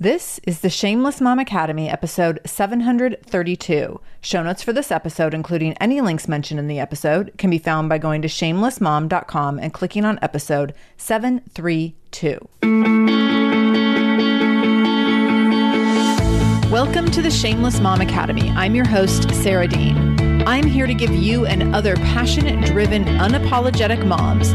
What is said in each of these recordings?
This is the Shameless Mom Academy, episode 732. Show notes for this episode, including any links mentioned in the episode, can be found by going to shamelessmom.com and clicking on episode 732. Welcome to the Shameless Mom Academy. I'm your host, Sara Dean. I'm here to give you and other passionate, driven, unapologetic moms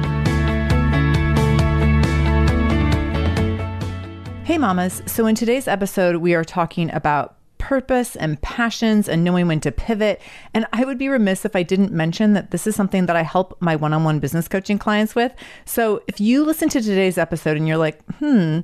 Hey, mamas. So, in today's episode, we are talking about purpose and passions and knowing when to pivot. And I would be remiss if I didn't mention that this is something that I help my one on one business coaching clients with. So, if you listen to today's episode and you're like, hmm,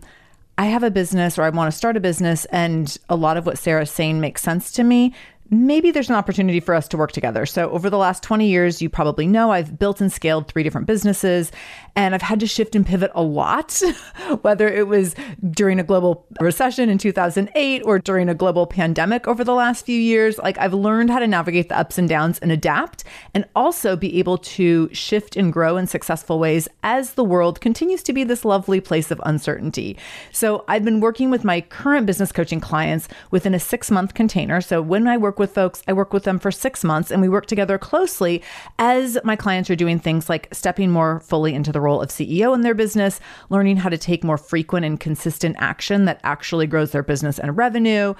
I have a business or I want to start a business, and a lot of what Sara's saying makes sense to me, maybe there's an opportunity for us to work together. So, over the last 20 years, you probably know I've built and scaled three different businesses, and I've had to shift and pivot a lot, whether it was during a global recession in 2008 or during a global pandemic over the last few years. Like, I've learned how to navigate the ups and downs and adapt, and also be able to shift and grow in successful ways as the world continues to be this lovely place of uncertainty. So, I've been working with my current business coaching clients within a six month container. So, when I work work with folks, I work with them for six months and we work together closely as my clients are doing things like stepping more fully into the role of CEO in their business, learning how to take more frequent and consistent action that actually grows their business and revenue.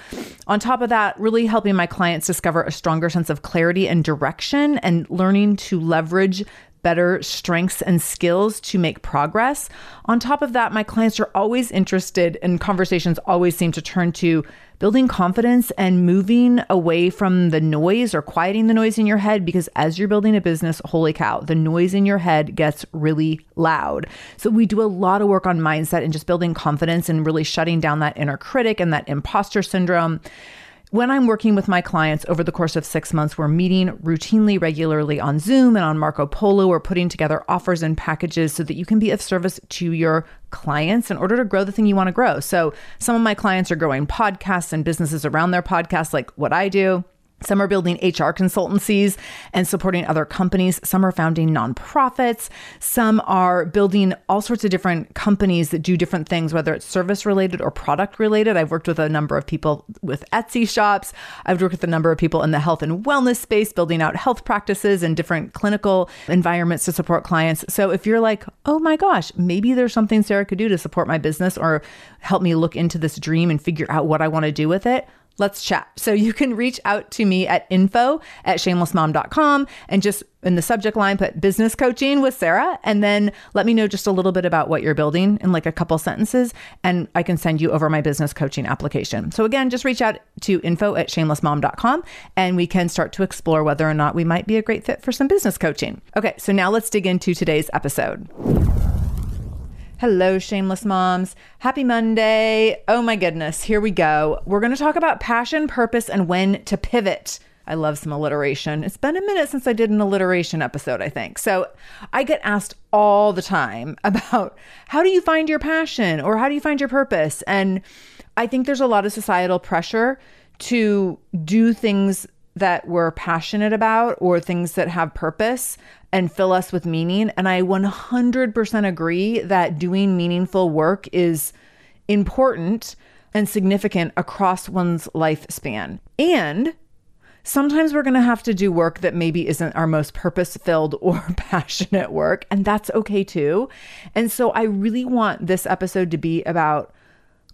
On top of that, really helping my clients discover a stronger sense of clarity and direction and learning to leverage better strengths and skills to make progress. On top of that, my clients are always interested and conversations always seem to turn to building confidence and moving away from the noise or quieting the noise in your head because as you're building a business, holy cow, the noise in your head gets really loud. So we do a lot of work on mindset and just building confidence and really shutting down that inner critic and that imposter syndrome. When I'm working with my clients over the course of six months, we're meeting routinely, regularly on Zoom and on Marco Polo. We're putting together offers and packages so that you can be of service to your clients in order to grow the thing you want to grow. So, some of my clients are growing podcasts and businesses around their podcasts, like what I do. Some are building HR consultancies and supporting other companies. Some are founding nonprofits. Some are building all sorts of different companies that do different things, whether it's service related or product related. I've worked with a number of people with Etsy shops. I've worked with a number of people in the health and wellness space, building out health practices and different clinical environments to support clients. So if you're like, oh my gosh, maybe there's something Sara could do to support my business or help me look into this dream and figure out what I want to do with it, let's chat. So you can reach out to me at info at shamelessmom.com and just in the subject line put business coaching with Sara and then let me know just a little bit about what you're building in like a couple sentences and I can send you over my business coaching application. So again, just reach out to info at shamelessmom.com and we can start to explore whether or not we might be a great fit for some business coaching. Okay, so now let's dig into today's episode. Hello, shameless moms. Happy Monday. Oh my goodness, here we go. We're going to talk about passion, purpose, and when to pivot. I love some alliteration. It's been a minute since I did an alliteration episode, I think. So I get asked all the time about how do you find your passion or how do you find your purpose? And I think there's a lot of societal pressure to do things that we're passionate about or things that have purpose and fill us with meaning. And I 100% agree that doing meaningful work is important and significant across one's lifespan. And sometimes we're going to have to do work that maybe isn't our most purpose filled or passionate work. And that's okay too. And so I really want this episode to be about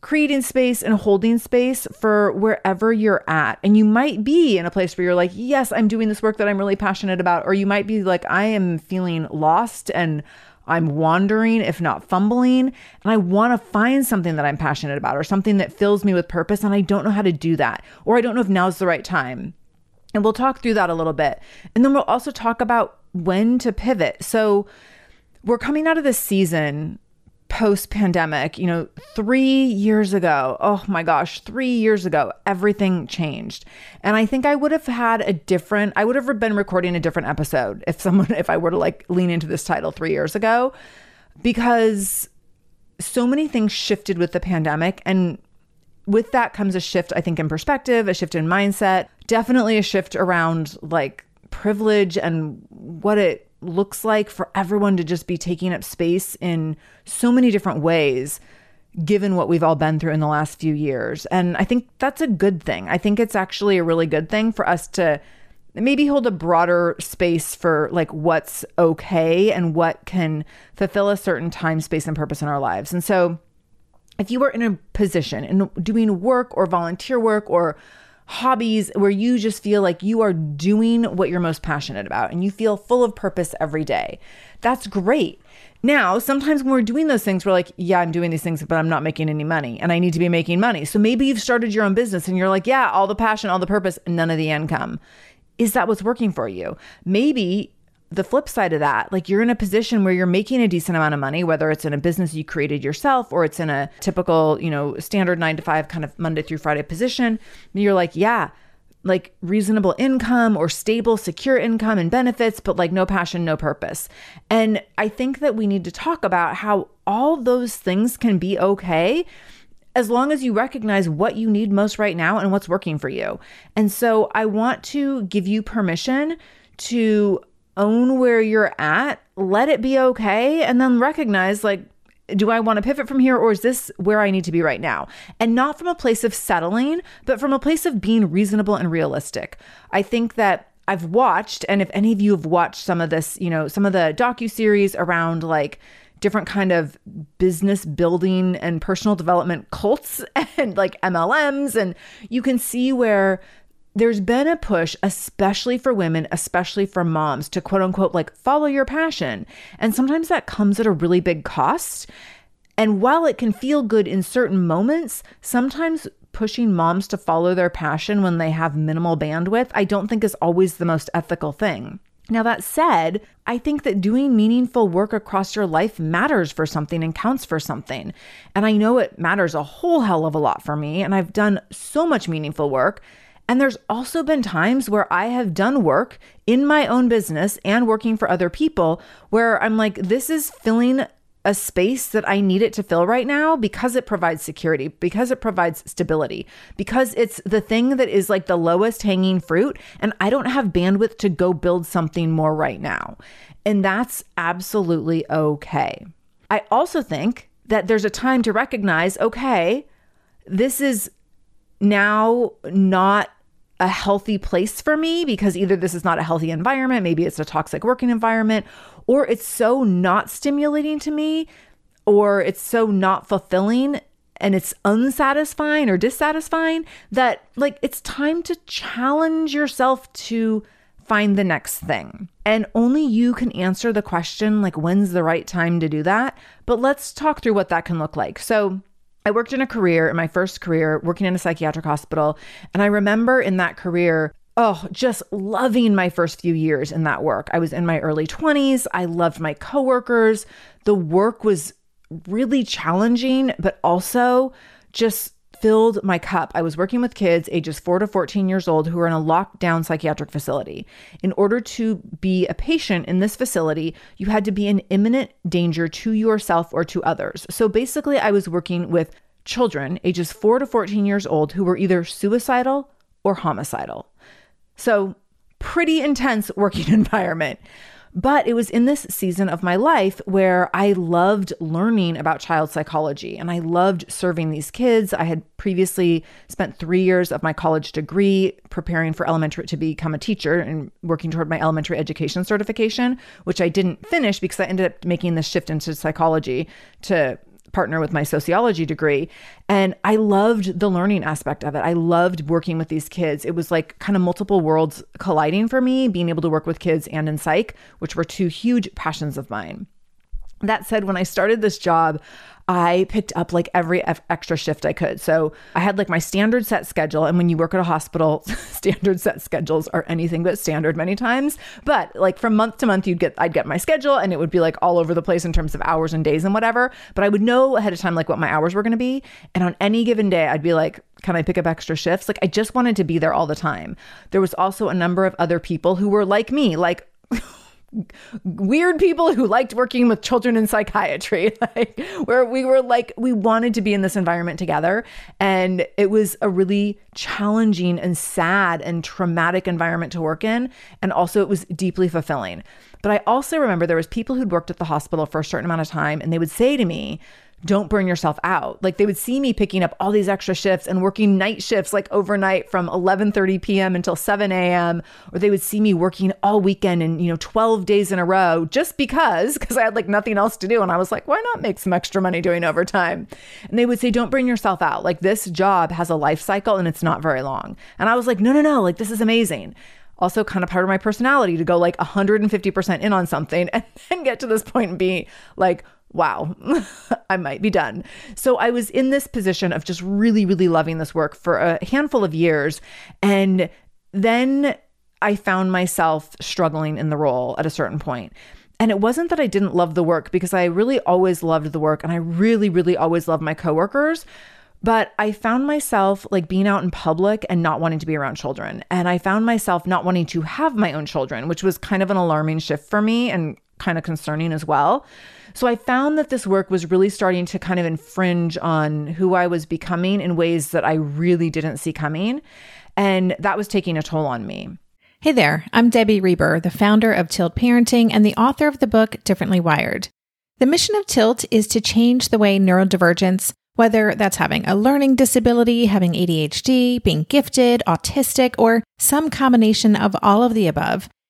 creating space and holding space for wherever you're at. And you might be in a place where you're like, yes, I'm doing this work that I'm really passionate about. Or you might be like, I am feeling lost and I'm wandering, if not fumbling, and I want to find something that I'm passionate about or something that fills me with purpose. And I don't know how to do that, or I don't know if now's the right time. And we'll talk through that a little bit. And then we'll also talk about when to pivot. So we're coming out of this season post pandemic, you know, three years ago, oh my gosh, three years ago, everything changed. And I think I would have had a different, I would have been recording a different episode if someone, if I were to like lean into this title three years ago, because so many things shifted with the pandemic. And with that comes a shift, I think, in perspective, a shift in mindset, definitely a shift around like privilege and what it looks like for everyone to just be taking up space in so many different ways given what we've all been through in the last few years. And I think that's a good thing. I think it's actually a really good thing for us to maybe hold a broader space for like what's okay and what can fulfill a certain time, space, and purpose in our lives. And so if you are in a position in doing work or volunteer work or hobbies where you just feel like you are doing what you're most passionate about and you feel full of purpose every day. That's great. Now, sometimes when we're doing those things, we're like, yeah, I'm doing these things, but I'm not making any money and I need to be making money. So maybe you've started your own business and you're like, yeah, all the passion, all the purpose, none of the income. Is that what's working for you? Maybe the flip side of that, like you're in a position where you're making a decent amount of money, whether it's in a business you created yourself or it's in a typical, you know, standard nine to five kind of Monday through Friday position. you're like, yeah, like reasonable income or stable, secure income and benefits, but like no passion, no purpose. And I think that we need to talk about how all those things can be okay as long as you recognize what you need most right now and what's working for you. And so I want to give you permission to own where you're at, let it be okay, and then recognize like, do I want to pivot from here or is this where I need to be right now? And not from a place of settling, but from a place of being reasonable and realistic. I think that I've watched, and if any of you have watched some of this, you know, some of the docu series around like different kind of business building and personal development cults and like MLMs, and you can see where there's been a push, especially for women, especially for moms, to quote unquote, like follow your passion. And sometimes that comes at a really big cost. And while it can feel good in certain moments, sometimes pushing moms to follow their passion when they have minimal bandwidth, I don't think is always the most ethical thing. Now, that said, I think that doing meaningful work across your life matters for something and counts for something. And I know it matters a whole hell of a lot for me. And I've done so much meaningful work. And there's also been times where I have done work in my own business and working for other people where I'm like, this is filling a space that I need it to fill right now because it provides security, because it provides stability, because it's the thing that is like the lowest hanging fruit. And I don't have bandwidth to go build something more right now. And that's absolutely okay. I also think that there's a time to recognize okay, this is now not a healthy place for me because either this is not a healthy environment, maybe it's a toxic working environment, or it's so not stimulating to me, or it's so not fulfilling and it's unsatisfying or dissatisfying that like it's time to challenge yourself to find the next thing. And only you can answer the question like when's the right time to do that? But let's talk through what that can look like. So I worked in a career, in my first career, working in a psychiatric hospital. And I remember in that career, oh, just loving my first few years in that work. I was in my early 20s. I loved my coworkers. The work was really challenging, but also just filled my cup. I was working with kids ages 4 to 14 years old who were in a lockdown psychiatric facility. In order to be a patient in this facility, you had to be in imminent danger to yourself or to others. So basically, I was working with children ages 4 to 14 years old who were either suicidal or homicidal. So, pretty intense working environment. But it was in this season of my life where I loved learning about child psychology and I loved serving these kids. I had previously spent three years of my college degree preparing for elementary to become a teacher and working toward my elementary education certification, which I didn't finish because I ended up making the shift into psychology to partner with my sociology degree. And I loved the learning aspect of it. I loved working with these kids. It was like kind of multiple worlds colliding for me, being able to work with kids and in psych, which were two huge passions of mine. That said, when I started this job, I picked up like every extra shift I could. So I had like my standard set schedule. And when you work at a hospital, standard set schedules are anything but standard many times. But like from month to month, you'd get, I'd get my schedule and it would be like all over the place in terms of hours and days and whatever. But I would know ahead of time like what my hours were going to be. And on any given day, I'd be like, can I pick up extra shifts? Like I just wanted to be there all the time. There was also a number of other people who were like me, like, weird people who liked working with children in psychiatry. Like where we were like we wanted to be in this environment together. And it was a really challenging and sad and traumatic environment to work in. And also it was deeply fulfilling. But i also remember there was people who'd worked at the hospital for a certain amount of time and they would say to me don't burn yourself out. Like they would see me picking up all these extra shifts and working night shifts like overnight from 11:30 p.m. until 7 a.m. or they would see me working all weekend and you know 12 days in a row just because because I had like nothing else to do and I was like why not make some extra money doing overtime. And they would say don't burn yourself out. Like this job has a life cycle and it's not very long. And I was like no no no, like this is amazing also kind of part of my personality to go like 150% in on something and then get to this point and be like, wow, I might be done. So I was in this position of just really, really loving this work for a handful of years. And then I found myself struggling in the role at a certain point. And it wasn't that I didn't love the work because I really always loved the work and I really, really always loved my coworkers. But I found myself like being out in public and not wanting to be around children. And I found myself not wanting to have my own children, which was kind of an alarming shift for me and kind of concerning as well. So I found that this work was really starting to kind of infringe on who I was becoming in ways that I really didn't see coming. And that was taking a toll on me. Hey there, I'm Debbie Reber, the founder of Tilt Parenting and the author of the book Differently Wired. The mission of Tilt is to change the way neurodivergence, whether that's having a learning disability, having ADHD, being gifted, autistic, or some combination of all of the above,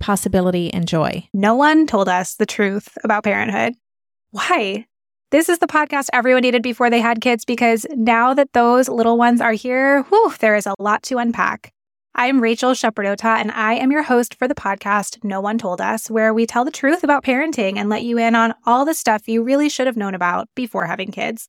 possibility, and joy. No one told us the truth about parenthood. Why? This is the podcast everyone needed before they had kids because now that those little ones are here, whew, there is a lot to unpack. I'm Rachel Shepardota, and I am your host for the podcast No One Told Us, where we tell the truth about parenting and let you in on all the stuff you really should have known about before having kids.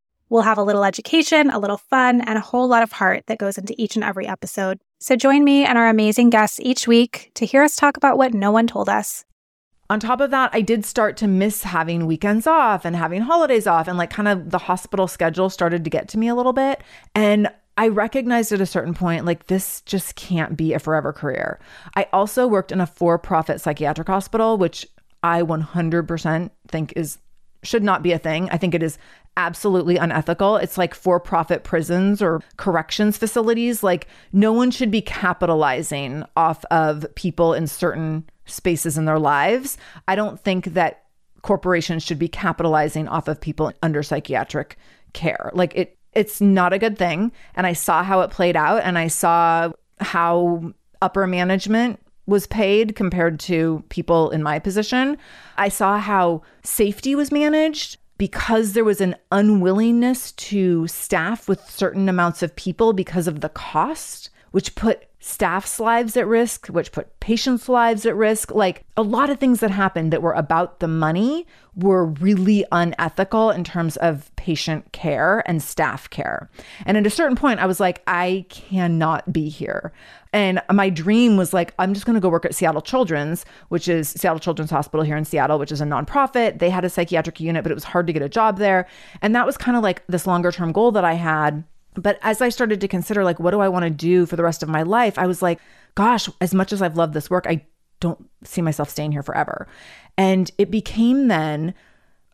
We'll have a little education, a little fun, and a whole lot of heart that goes into each and every episode. So join me and our amazing guests each week to hear us talk about what no one told us. On top of that, I did start to miss having weekends off and having holidays off, and like kind of the hospital schedule started to get to me a little bit. And I recognized at a certain point, like, this just can't be a forever career. I also worked in a for profit psychiatric hospital, which I 100% think is should not be a thing. I think it is absolutely unethical. It's like for profit prisons or corrections facilities. Like, no one should be capitalizing off of people in certain spaces in their lives. I don't think that corporations should be capitalizing off of people under psychiatric care. Like, it, it's not a good thing. And I saw how it played out and I saw how upper management was paid compared to people in my position. I saw how safety was managed because there was an unwillingness to staff with certain amounts of people because of the cost, which put staff's lives at risk, which put patients' lives at risk. Like a lot of things that happened that were about the money were really unethical in terms of patient care and staff care. And at a certain point, I was like, I cannot be here. And my dream was like, I'm just going to go work at Seattle Children's, which is Seattle Children's Hospital here in Seattle, which is a nonprofit. They had a psychiatric unit, but it was hard to get a job there. And that was kind of like this longer term goal that I had but as I started to consider, like, what do I want to do for the rest of my life? I was like, gosh, as much as I've loved this work, I don't see myself staying here forever. And it became then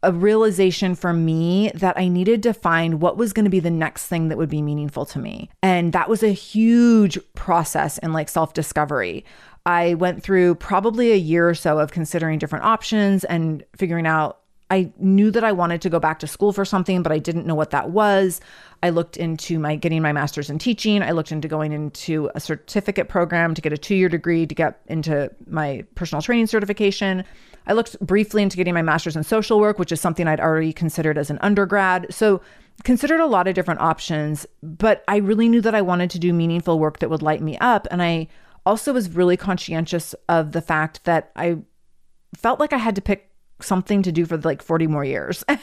a realization for me that I needed to find what was going to be the next thing that would be meaningful to me. And that was a huge process in like self discovery. I went through probably a year or so of considering different options and figuring out I knew that I wanted to go back to school for something, but I didn't know what that was. I looked into my getting my master's in teaching. I looked into going into a certificate program to get a two year degree to get into my personal training certification. I looked briefly into getting my master's in social work, which is something I'd already considered as an undergrad. So, considered a lot of different options, but I really knew that I wanted to do meaningful work that would light me up. And I also was really conscientious of the fact that I felt like I had to pick something to do for like 40 more years.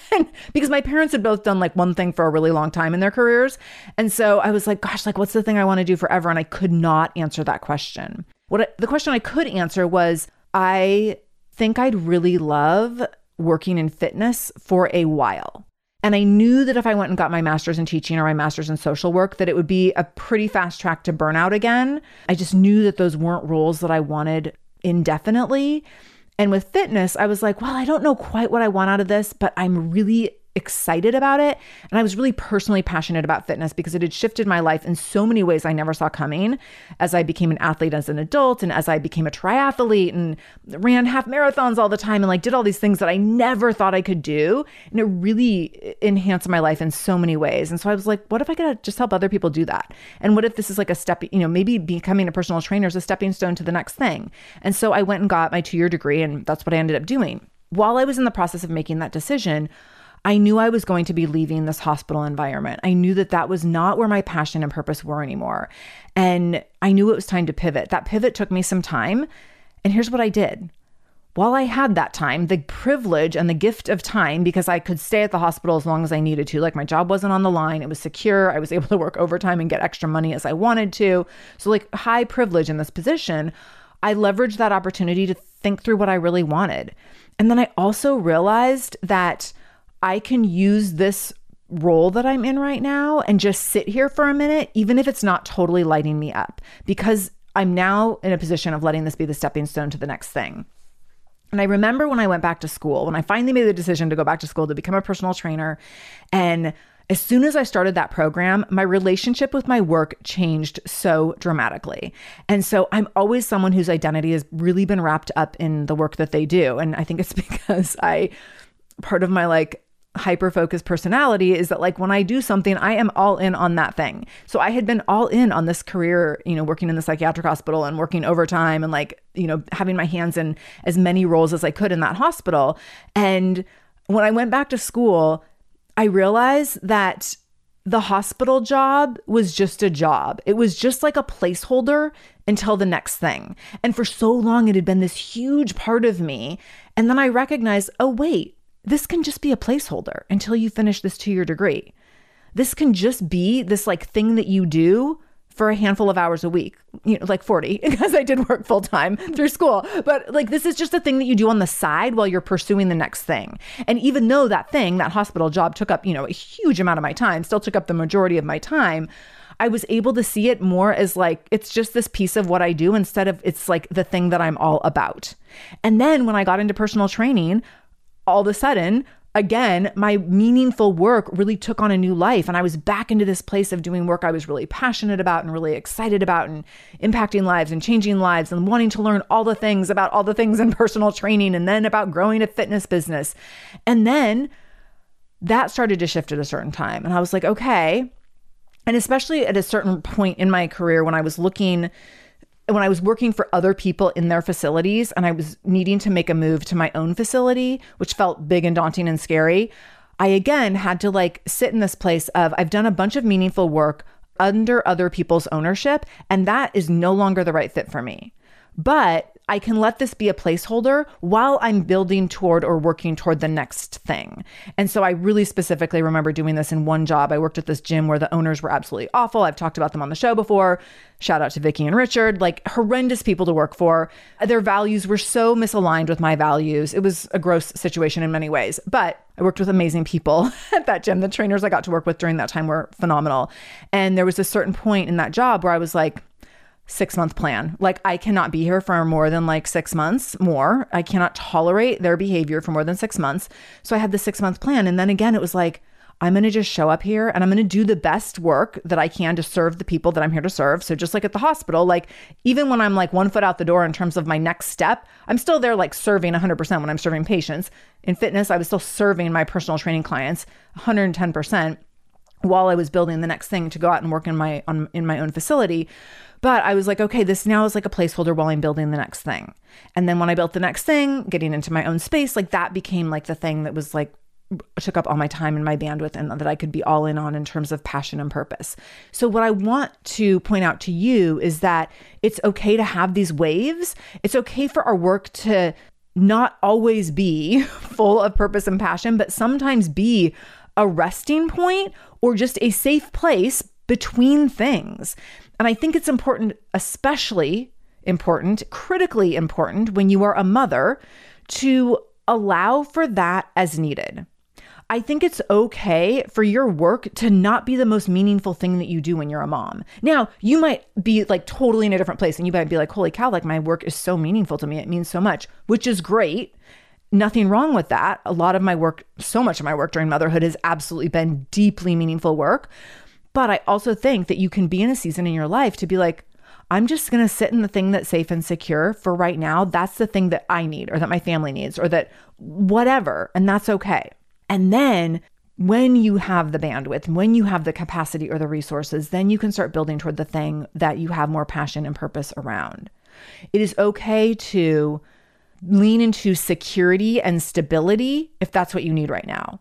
Because my parents had both done like one thing for a really long time in their careers. And so i was like gosh like what's the thing i want to do forever? And i could not answer that question. What I, the question i could answer was i think i'd really love working in fitness for a while. And i knew that if i went and got my master's in teaching or my master's in social work that it would be a pretty fast track to burnout again. I just knew that those weren't roles that i wanted indefinitely and with fitness, I was like, well, I don't know quite what I want out of this, but I'm really excited about it. And I was really personally passionate about fitness because it had shifted my life in so many ways I never saw coming as I became an athlete as an adult and as I became a triathlete and ran half marathons all the time and like did all these things that I never thought I could do. And it really enhanced my life in so many ways. And so I was like, what if I could just help other people do that? And what if this is like a step, you know, maybe becoming a personal trainer is a stepping stone to the next thing. And so I went and got my two year degree and that's what I ended up doing. While I was in the process of making that decision, I knew I was going to be leaving this hospital environment. I knew that that was not where my passion and purpose were anymore. And I knew it was time to pivot. That pivot took me some time. And here's what I did. While I had that time, the privilege and the gift of time, because I could stay at the hospital as long as I needed to, like my job wasn't on the line, it was secure. I was able to work overtime and get extra money as I wanted to. So, like, high privilege in this position. I leveraged that opportunity to think through what I really wanted. And then I also realized that I can use this role that I'm in right now and just sit here for a minute, even if it's not totally lighting me up, because I'm now in a position of letting this be the stepping stone to the next thing. And I remember when I went back to school, when I finally made the decision to go back to school to become a personal trainer. And as soon as I started that program, my relationship with my work changed so dramatically. And so I'm always someone whose identity has really been wrapped up in the work that they do. And I think it's because I, part of my like hyper focused personality is that like when I do something, I am all in on that thing. So I had been all in on this career, you know, working in the psychiatric hospital and working overtime and like, you know, having my hands in as many roles as I could in that hospital. And when I went back to school, I realized that the hospital job was just a job. It was just like a placeholder until the next thing. And for so long, it had been this huge part of me. And then I recognized, oh, wait, this can just be a placeholder until you finish this two year degree. This can just be this like thing that you do for a handful of hours a week, you know, like 40, because I did work full time through school. But like, this is just a thing that you do on the side while you're pursuing the next thing. And even though that thing, that hospital job took up, you know, a huge amount of my time, still took up the majority of my time, I was able to see it more as like, it's just this piece of what I do instead of it's like the thing that I'm all about. And then when I got into personal training, all of a sudden, again, my meaningful work really took on a new life. And I was back into this place of doing work I was really passionate about and really excited about and impacting lives and changing lives and wanting to learn all the things about all the things in personal training and then about growing a fitness business. And then that started to shift at a certain time. And I was like, okay. And especially at a certain point in my career when I was looking when I was working for other people in their facilities and I was needing to make a move to my own facility, which felt big and daunting and scary, I again had to like sit in this place of I've done a bunch of meaningful work under other people's ownership, and that is no longer the right fit for me. But I can let this be a placeholder while I'm building toward or working toward the next thing. And so I really specifically remember doing this in one job. I worked at this gym where the owners were absolutely awful. I've talked about them on the show before. Shout out to Vicky and Richard, like horrendous people to work for. Their values were so misaligned with my values. It was a gross situation in many ways, but I worked with amazing people at that gym. The trainers I got to work with during that time were phenomenal. And there was a certain point in that job where I was like, six month plan. Like, I cannot be here for more than like six months more. I cannot tolerate their behavior for more than six months. So I had the six month plan. And then again, it was like, I'm going to just show up here and I'm going to do the best work that I can to serve the people that I'm here to serve. So just like at the hospital, like even when I'm like one foot out the door in terms of my next step, I'm still there like serving 100% when I'm serving patients. In fitness, I was still serving my personal training clients 110% while I was building the next thing to go out and work in my on in my own facility. But I was like, okay, this now is like a placeholder while I'm building the next thing. And then when I built the next thing, getting into my own space, like that became like the thing that was like took up all my time and my bandwidth and that I could be all in on in terms of passion and purpose. So what I want to point out to you is that it's okay to have these waves. It's okay for our work to not always be full of purpose and passion, but sometimes be a resting point or just a safe place between things. And I think it's important, especially important, critically important when you are a mother to allow for that as needed. I think it's okay for your work to not be the most meaningful thing that you do when you're a mom. Now, you might be like totally in a different place and you might be like, holy cow, like my work is so meaningful to me. It means so much, which is great. Nothing wrong with that. A lot of my work, so much of my work during motherhood has absolutely been deeply meaningful work. But I also think that you can be in a season in your life to be like, I'm just going to sit in the thing that's safe and secure for right now. That's the thing that I need or that my family needs or that whatever. And that's okay. And then when you have the bandwidth, when you have the capacity or the resources, then you can start building toward the thing that you have more passion and purpose around. It is okay to lean into security and stability if that's what you need right now.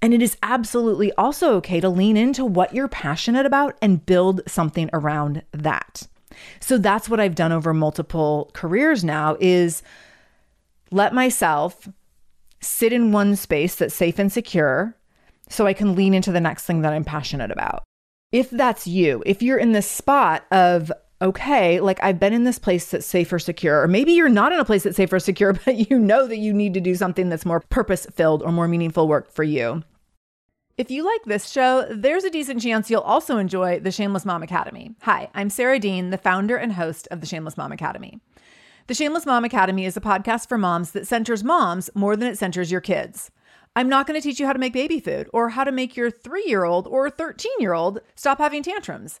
And it is absolutely also okay to lean into what you're passionate about and build something around that. So that's what I've done over multiple careers now is let myself sit in one space that's safe and secure so I can lean into the next thing that I'm passionate about. If that's you, if you're in this spot of okay, like I've been in this place that's safe or secure, or maybe you're not in a place that's safe or secure, but you know that you need to do something that's more purpose filled or more meaningful work for you. If you like this show, there's a decent chance you'll also enjoy the Shameless Mom Academy. Hi, I'm Sara Dean, the founder and host of the Shameless Mom Academy. The Shameless Mom Academy is a podcast for moms that centers moms more than it centers your kids. I'm not going to teach you how to make baby food or how to make your three year old or 13 year old stop having tantrums.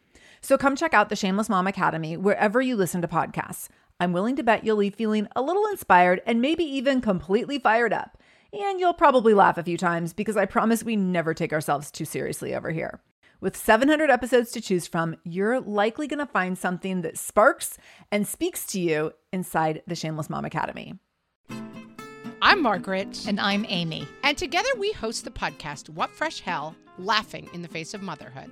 So come check out the Shameless Mom Academy wherever you listen to podcasts. I'm willing to bet you'll leave feeling a little inspired and maybe even completely fired up. And you'll probably laugh a few times because I promise we never take ourselves too seriously over here. With 700 episodes to choose from, you're likely going to find something that sparks and speaks to you inside the Shameless Mom Academy. I'm Margaret. And I'm Amy. And together we host the podcast, What Fresh Hell Laughing in the Face of Motherhood.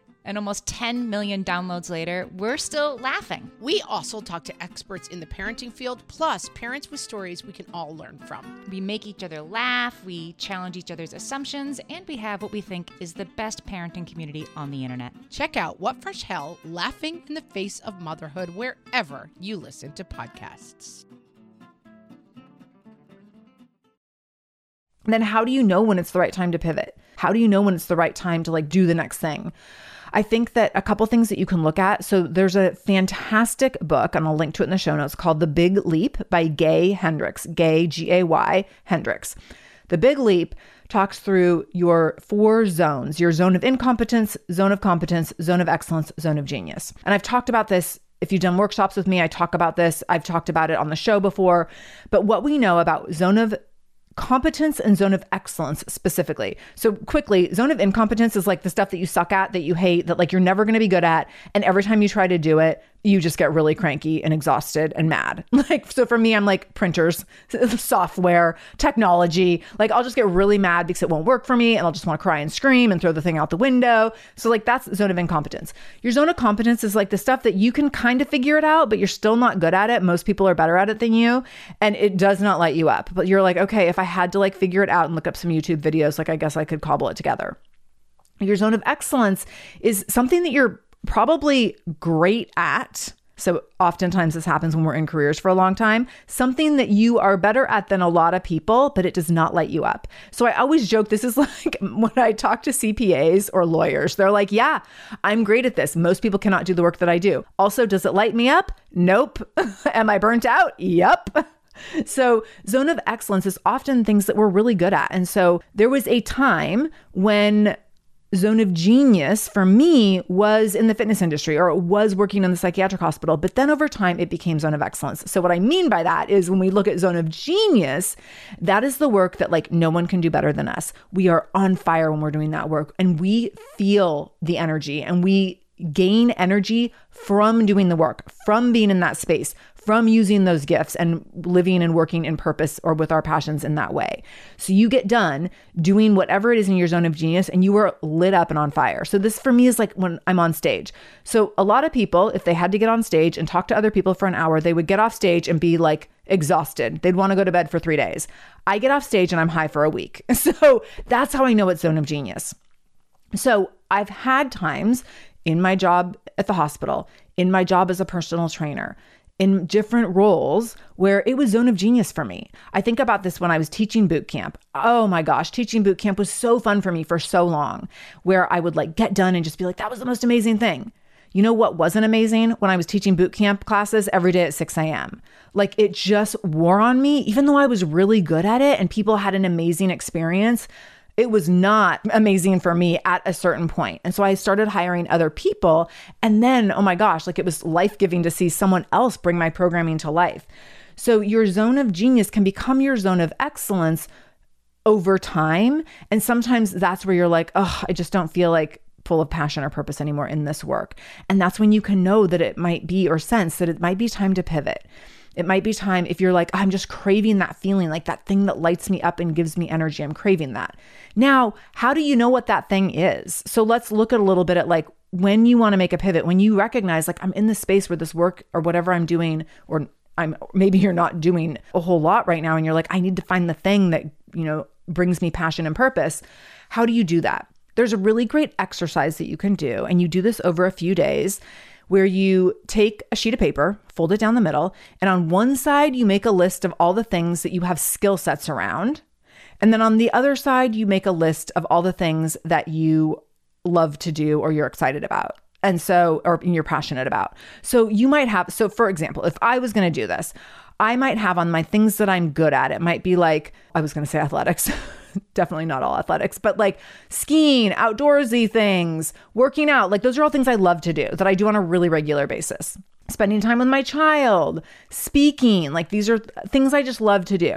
And almost 10 million downloads later, we're still laughing. We also talk to experts in the parenting field, plus parents with stories we can all learn from. We make each other laugh, we challenge each other's assumptions, and we have what we think is the best parenting community on the internet. Check out What Fresh Hell Laughing in the Face of Motherhood wherever you listen to podcasts. Then, how do you know when it's the right time to pivot? How do you know when it's the right time to like do the next thing? I think that a couple things that you can look at. So there's a fantastic book, and I'll link to it in the show notes called The Big Leap by Gay Hendricks, Gay, G A Y, Hendricks. The Big Leap talks through your four zones your zone of incompetence, zone of competence, zone of excellence, zone of genius. And I've talked about this. If you've done workshops with me, I talk about this. I've talked about it on the show before. But what we know about zone of competence and zone of excellence specifically. So quickly, zone of incompetence is like the stuff that you suck at, that you hate, that like you're never going to be good at, and every time you try to do it, you just get really cranky and exhausted and mad. Like, so for me, I'm like printers, software, technology. Like, I'll just get really mad because it won't work for me and I'll just want to cry and scream and throw the thing out the window. So, like, that's the zone of incompetence. Your zone of competence is like the stuff that you can kind of figure it out, but you're still not good at it. Most people are better at it than you. And it does not light you up. But you're like, okay, if I had to like figure it out and look up some YouTube videos, like, I guess I could cobble it together. Your zone of excellence is something that you're probably great at. So, oftentimes this happens when we're in careers for a long time. Something that you are better at than a lot of people, but it does not light you up. So, I always joke this is like when I talk to CPAs or lawyers, they're like, Yeah, I'm great at this. Most people cannot do the work that I do. Also, does it light me up? Nope. Am I burnt out? Yep. So, zone of excellence is often things that we're really good at. And so, there was a time when zone of genius for me was in the fitness industry or it was working in the psychiatric hospital. But then over time, it became zone of excellence. So, what I mean by that is when we look at zone of genius, that is the work that like no one can do better than us. We are on fire when we're doing that work and we feel the energy and we gain energy from doing the work, from being in that space, from using those gifts and living and working in purpose or with our passions in that way. So you get done doing whatever it is in your zone of genius and you are lit up and on fire. So this for me is like when I'm on stage. So a lot of people, if they had to get on stage and talk to other people for an hour, they would get off stage and be like exhausted. They'd want to go to bed for three days. I get off stage and I'm high for a week. So that's how I know it's zone of genius. So I've had times in my job at the hospital, in my job as a personal trainer, in different roles where it was zone of genius for me. I think about this when I was teaching boot camp. Oh my gosh, teaching boot camp was so fun for me for so long, where I would like get done and just be like, that was the most amazing thing. You know what wasn't amazing? When I was teaching boot camp classes every day at 6 a.m. Like it just wore on me, even though I was really good at it and people had an amazing experience it was not amazing for me at a certain point. And so I started hiring other people. And then, oh my gosh, like it was life giving to see someone else bring my programming to life. So your zone of genius can become your zone of excellence over time. And sometimes that's where you're like, oh, I just don't feel like full of passion or purpose anymore in this work. And that's when you can know that it might be or sense that it might be time to pivot. It might be time if you're like, I'm just craving that feeling, like that thing that lights me up and gives me energy. I'm craving that. Now, how do you know what that thing is? So let's look at a little bit at like when you want to make a pivot, when you recognize like I'm in this space where this work or whatever I'm doing, or I'm maybe you're not doing a whole lot right now, and you're like, I need to find the thing that, you know, brings me passion and purpose. How do you do that? There's a really great exercise that you can do, and you do this over a few days where you take a sheet of paper, fold it down the middle, and on one side, you make a list of all the things that you have skill sets around. And then on the other side, you make a list of all the things that you love to do or you're excited about. And so, or you're passionate about. So you might have, so for example, if I was going to do this, I might have on my things that I'm good at, it might be like, I was going to say athletics. Definitely not all athletics, but like skiing, outdoorsy things, working out. Like those are all things I love to do that I do on a really regular basis spending time with my child, speaking. Like these are things I just love to do.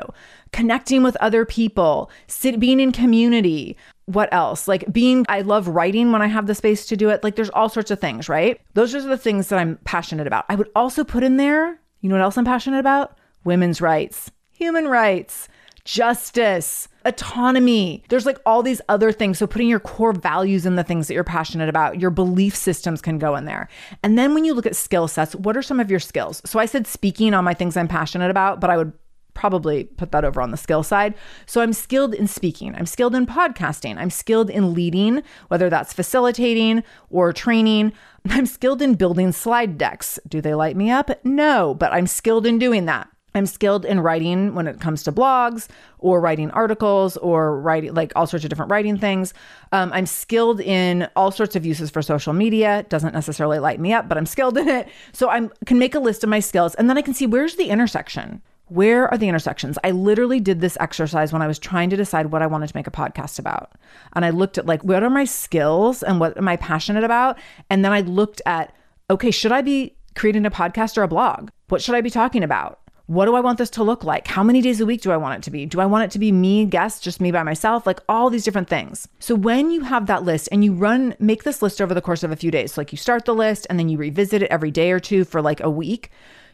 Connecting with other people, sit, being in community. What else? Like being, I love writing when I have the space to do it. Like there's all sorts of things, right? Those are the things that I'm passionate about. I would also put in there, you know what else I'm passionate about? Women's rights, human rights, justice, autonomy. There's like all these other things. So putting your core values in the things that you're passionate about, your belief systems can go in there. And then when you look at skill sets, what are some of your skills? So I said speaking on my things I'm passionate about, but I would probably put that over on the skill side. So I'm skilled in speaking, I'm skilled in podcasting, I'm skilled in leading, whether that's facilitating or training. I'm skilled in building slide decks. Do they light me up? No, but I'm skilled in doing that. I'm skilled in writing when it comes to blogs or writing articles or writing like all sorts of different writing things. Um, I'm skilled in all sorts of uses for social media. It Doesn't necessarily light me up, but I'm skilled in it. So I can make a list of my skills and then I can see where's the intersection. Where are the intersections? I literally did this exercise when I was trying to decide what I wanted to make a podcast about. And I looked at like, what are my skills and what am I passionate about? And then I looked at, okay, should I be creating a podcast or a blog? What should I be talking about? What do I want this to look like? How many days a week do I want it to be? Do I want it to be me, guest, just me by myself? Like all these different things. So when you have that list and you run, make this list over the course of a few days. So like you start the list and then you revisit it every day or two for like a week.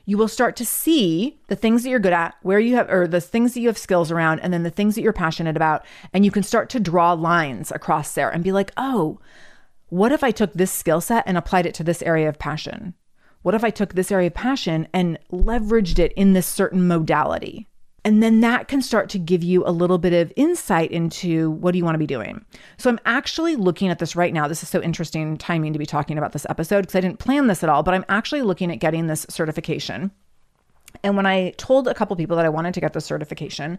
You will start to see the things that you're good at, where you have, or the things that you have skills around, and then the things that you're passionate about. And you can start to draw lines across there and be like, oh, what if I took this skill set and applied it to this area of passion? What if I took this area of passion and leveraged it in this certain modality? And then that can start to give you a little bit of insight into what do you want to be doing. So I'm actually looking at this right now. This is so interesting timing to be talking about this episode because I didn't plan this at all, but I'm actually looking at getting this certification. And when I told a couple people that I wanted to get the certification,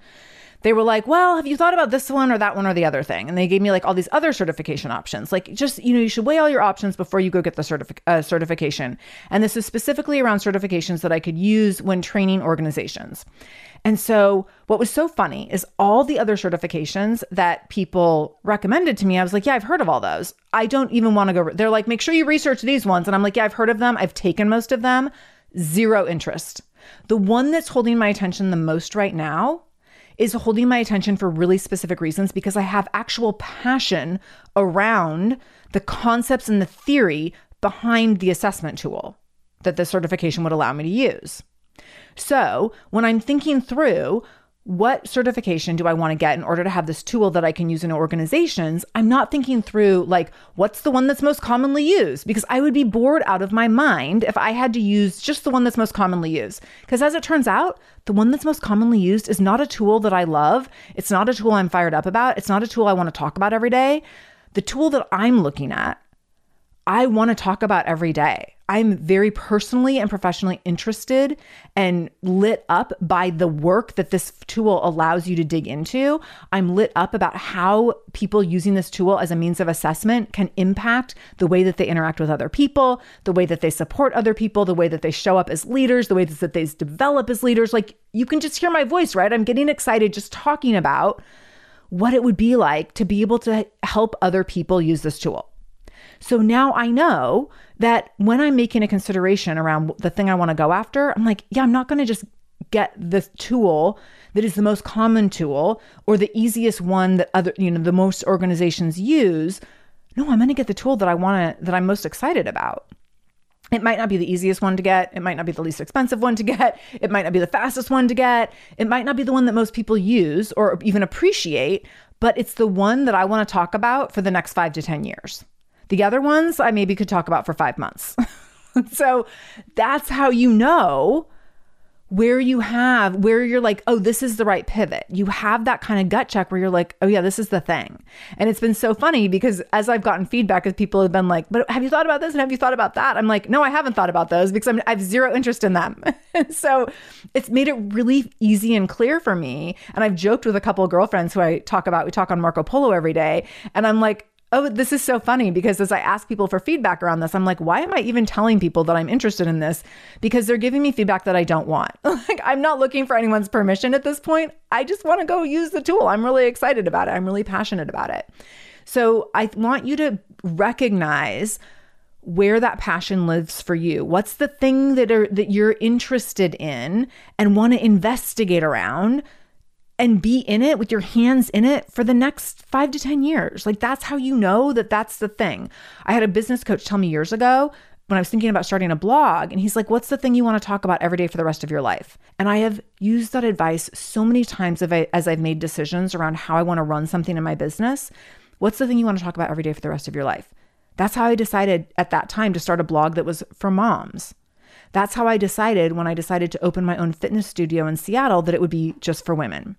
they were like, well, have you thought about this one or that one or the other thing? And they gave me like all these other certification options. Like, just, you know, you should weigh all your options before you go get the uh, certification. And this is specifically around certifications that I could use when training organizations. And so, what was so funny is all the other certifications that people recommended to me, I was like, yeah, I've heard of all those. I don't even want to go. They're like, make sure you research these ones. And I'm like, yeah, I've heard of them. I've taken most of them. Zero interest. The one that's holding my attention the most right now is holding my attention for really specific reasons because I have actual passion around the concepts and the theory behind the assessment tool that the certification would allow me to use. So, when I'm thinking through what certification do I want to get in order to have this tool that I can use in organizations? I'm not thinking through like what's the one that's most commonly used because I would be bored out of my mind if I had to use just the one that's most commonly used. Because as it turns out, the one that's most commonly used is not a tool that I love. It's not a tool I'm fired up about. It's not a tool I want to talk about every day. The tool that I'm looking at, I want to talk about every day. I'm very personally and professionally interested and lit up by the work that this tool allows you to dig into. I'm lit up about how people using this tool as a means of assessment can impact the way that they interact with other people, the way that they support other people, the way that they show up as leaders, the way that they develop as leaders. Like you can just hear my voice, right? I'm getting excited just talking about what it would be like to be able to help other people use this tool. So now I know that when I'm making a consideration around the thing I want to go after, I'm like, yeah, I'm not going to just get the tool that is the most common tool or the easiest one that other, you know, the most organizations use. No, I'm going to get the tool that I want to, that I'm most excited about. It might not be the easiest one to get. It might not be the least expensive one to get. It might not be the fastest one to get. It might not be the one that most people use or even appreciate, but it's the one that I want to talk about for the next five to 10 years. The other ones I maybe could talk about for five months. so that's how you know where you have where you're like oh this is the right pivot. You have that kind of gut check where you're like oh yeah this is the thing. And it's been so funny because as i've gotten feedback as people have been like but have you thought about this and have you thought about that? I'm like no i haven't thought about those because I'm, i have zero interest in them. So it's made it really easy and clear for me. And i've joked with a couple of girlfriends who i talk about we talk on marco polo every day. And i'm like oh, this is so funny because as I ask people for feedback around this, I'm like, why am I even telling people that I'm interested in this? Because they're giving me feedback that I don't want. like, I'm not looking for anyone's permission at this point. I just want to go use the tool. I'm really excited about it. I'm really passionate about it. So I want you to recognize where that passion lives for you. What's the thing that are that you're interested in and want to investigate around and be in it with your hands in it for the next five to 10 years. Like that's how you know that that's the thing. I had a business coach tell me years ago when I was thinking about starting a blog, and he's like, What's the thing you want to talk about every day for the rest of your life? And I have used that advice so many times as I've made decisions around how I want to run something in my business. What's the thing you want to talk about every day for the rest of your life? That's how I decided at that time to start a blog that was for moms. That's how I decided when I decided to open my own fitness studio in Seattle that it would be just for women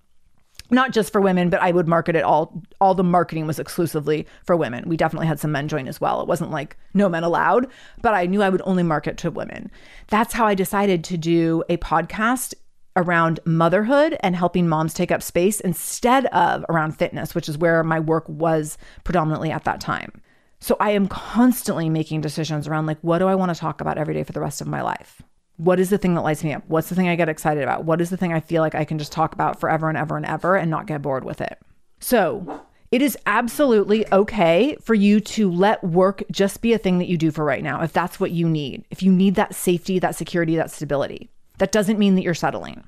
not just for women, but I would market it all. All the marketing was exclusively for women. We definitely had some men join as well. It wasn't like no men allowed, but I knew I would only market to women. That's how I decided to do a podcast around motherhood and helping moms take up space instead of around fitness, which is where my work was predominantly at that time. So I am constantly making decisions around like, what do I want to talk about every day for the rest of my life? What is the thing that lights me up? What's the thing I get excited about? What is the thing I feel like I can just talk about forever and ever and ever and not get bored with it? So, it is absolutely okay for you to let work just be a thing that you do for right now, if that's what you need. If you need that safety, that security, that stability, that doesn't mean that you're settling.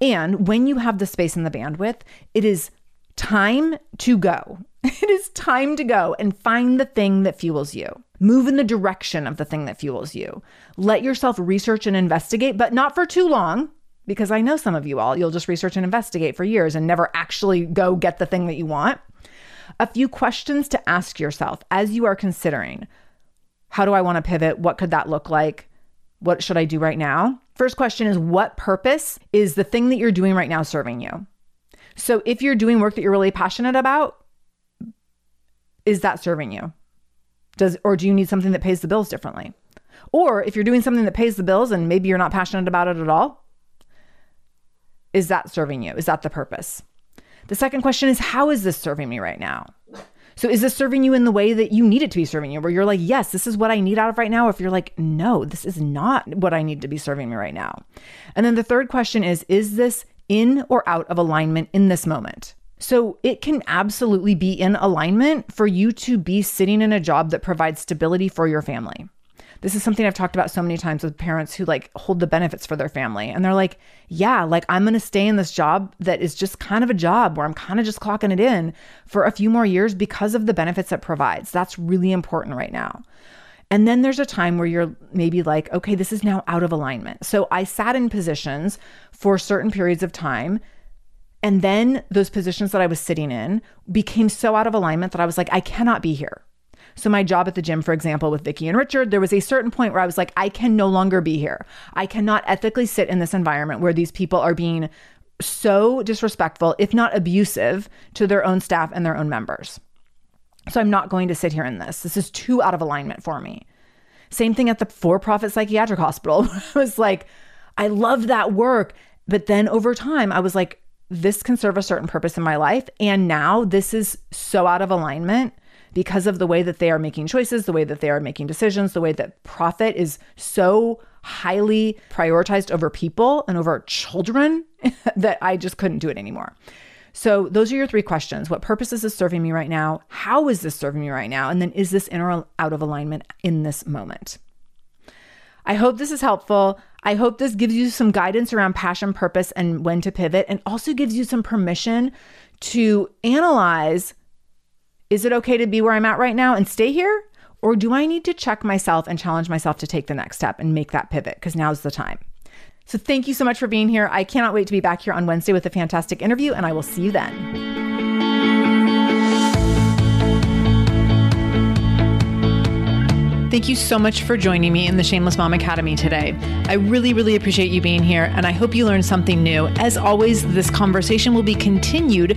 And when you have the space and the bandwidth, it is time to go. It is time to go and find the thing that fuels you. Move in the direction of the thing that fuels you. Let yourself research and investigate, but not for too long, because I know some of you all, you'll just research and investigate for years and never actually go get the thing that you want. A few questions to ask yourself as you are considering how do I want to pivot? What could that look like? What should I do right now? First question is what purpose is the thing that you're doing right now serving you? So if you're doing work that you're really passionate about, is that serving you? Does or do you need something that pays the bills differently? Or if you're doing something that pays the bills and maybe you're not passionate about it at all, is that serving you? Is that the purpose? The second question is how is this serving me right now? So is this serving you in the way that you need it to be serving you, where you're like, yes, this is what I need out of right now? If you're like, no, this is not what I need to be serving me right now. And then the third question is, is this in or out of alignment in this moment? So it can absolutely be in alignment for you to be sitting in a job that provides stability for your family. This is something I've talked about so many times with parents who like hold the benefits for their family. And they're like, yeah, like I'm going to stay in this job that is just kind of a job where I'm kind of just clocking it in for a few more years because of the benefits it provides. That's really important right now. And then there's a time where you're maybe like, okay, this is now out of alignment. So I sat in positions for certain periods of time and then those positions that I was sitting in became so out of alignment that I was like, I cannot be here. So my job at the gym, for example, with Vicky and Richard, there was a certain point where I was like, I can no longer be here. I cannot ethically sit in this environment where these people are being so disrespectful, if not abusive, to their own staff and their own members. So I'm not going to sit here in this. This is too out of alignment for me. Same thing at the for profit psychiatric hospital. I was like, I love that work. But then over time, I was like, this can serve a certain purpose in my life. And now this is so out of alignment because of the way that they are making choices, the way that they are making decisions, the way that profit is so highly prioritized over people and over children that I just couldn't do it anymore. So, those are your three questions. What purpose is this serving me right now? How is this serving me right now? And then, is this in or out of alignment in this moment? I hope this is helpful. I hope this gives you some guidance around passion, purpose, and when to pivot, and also gives you some permission to analyze is it okay to be where I'm at right now and stay here? Or do I need to check myself and challenge myself to take the next step and make that pivot? Because now's the time. So, thank you so much for being here. I cannot wait to be back here on Wednesday with a fantastic interview, and I will see you then. Thank you so much for joining me in the Shameless Mom Academy today. I really, really appreciate you being here, and I hope you learned something new. As always, this conversation will be continued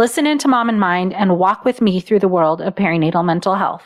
Listen into Mom and Mind and walk with me through the world of perinatal mental health.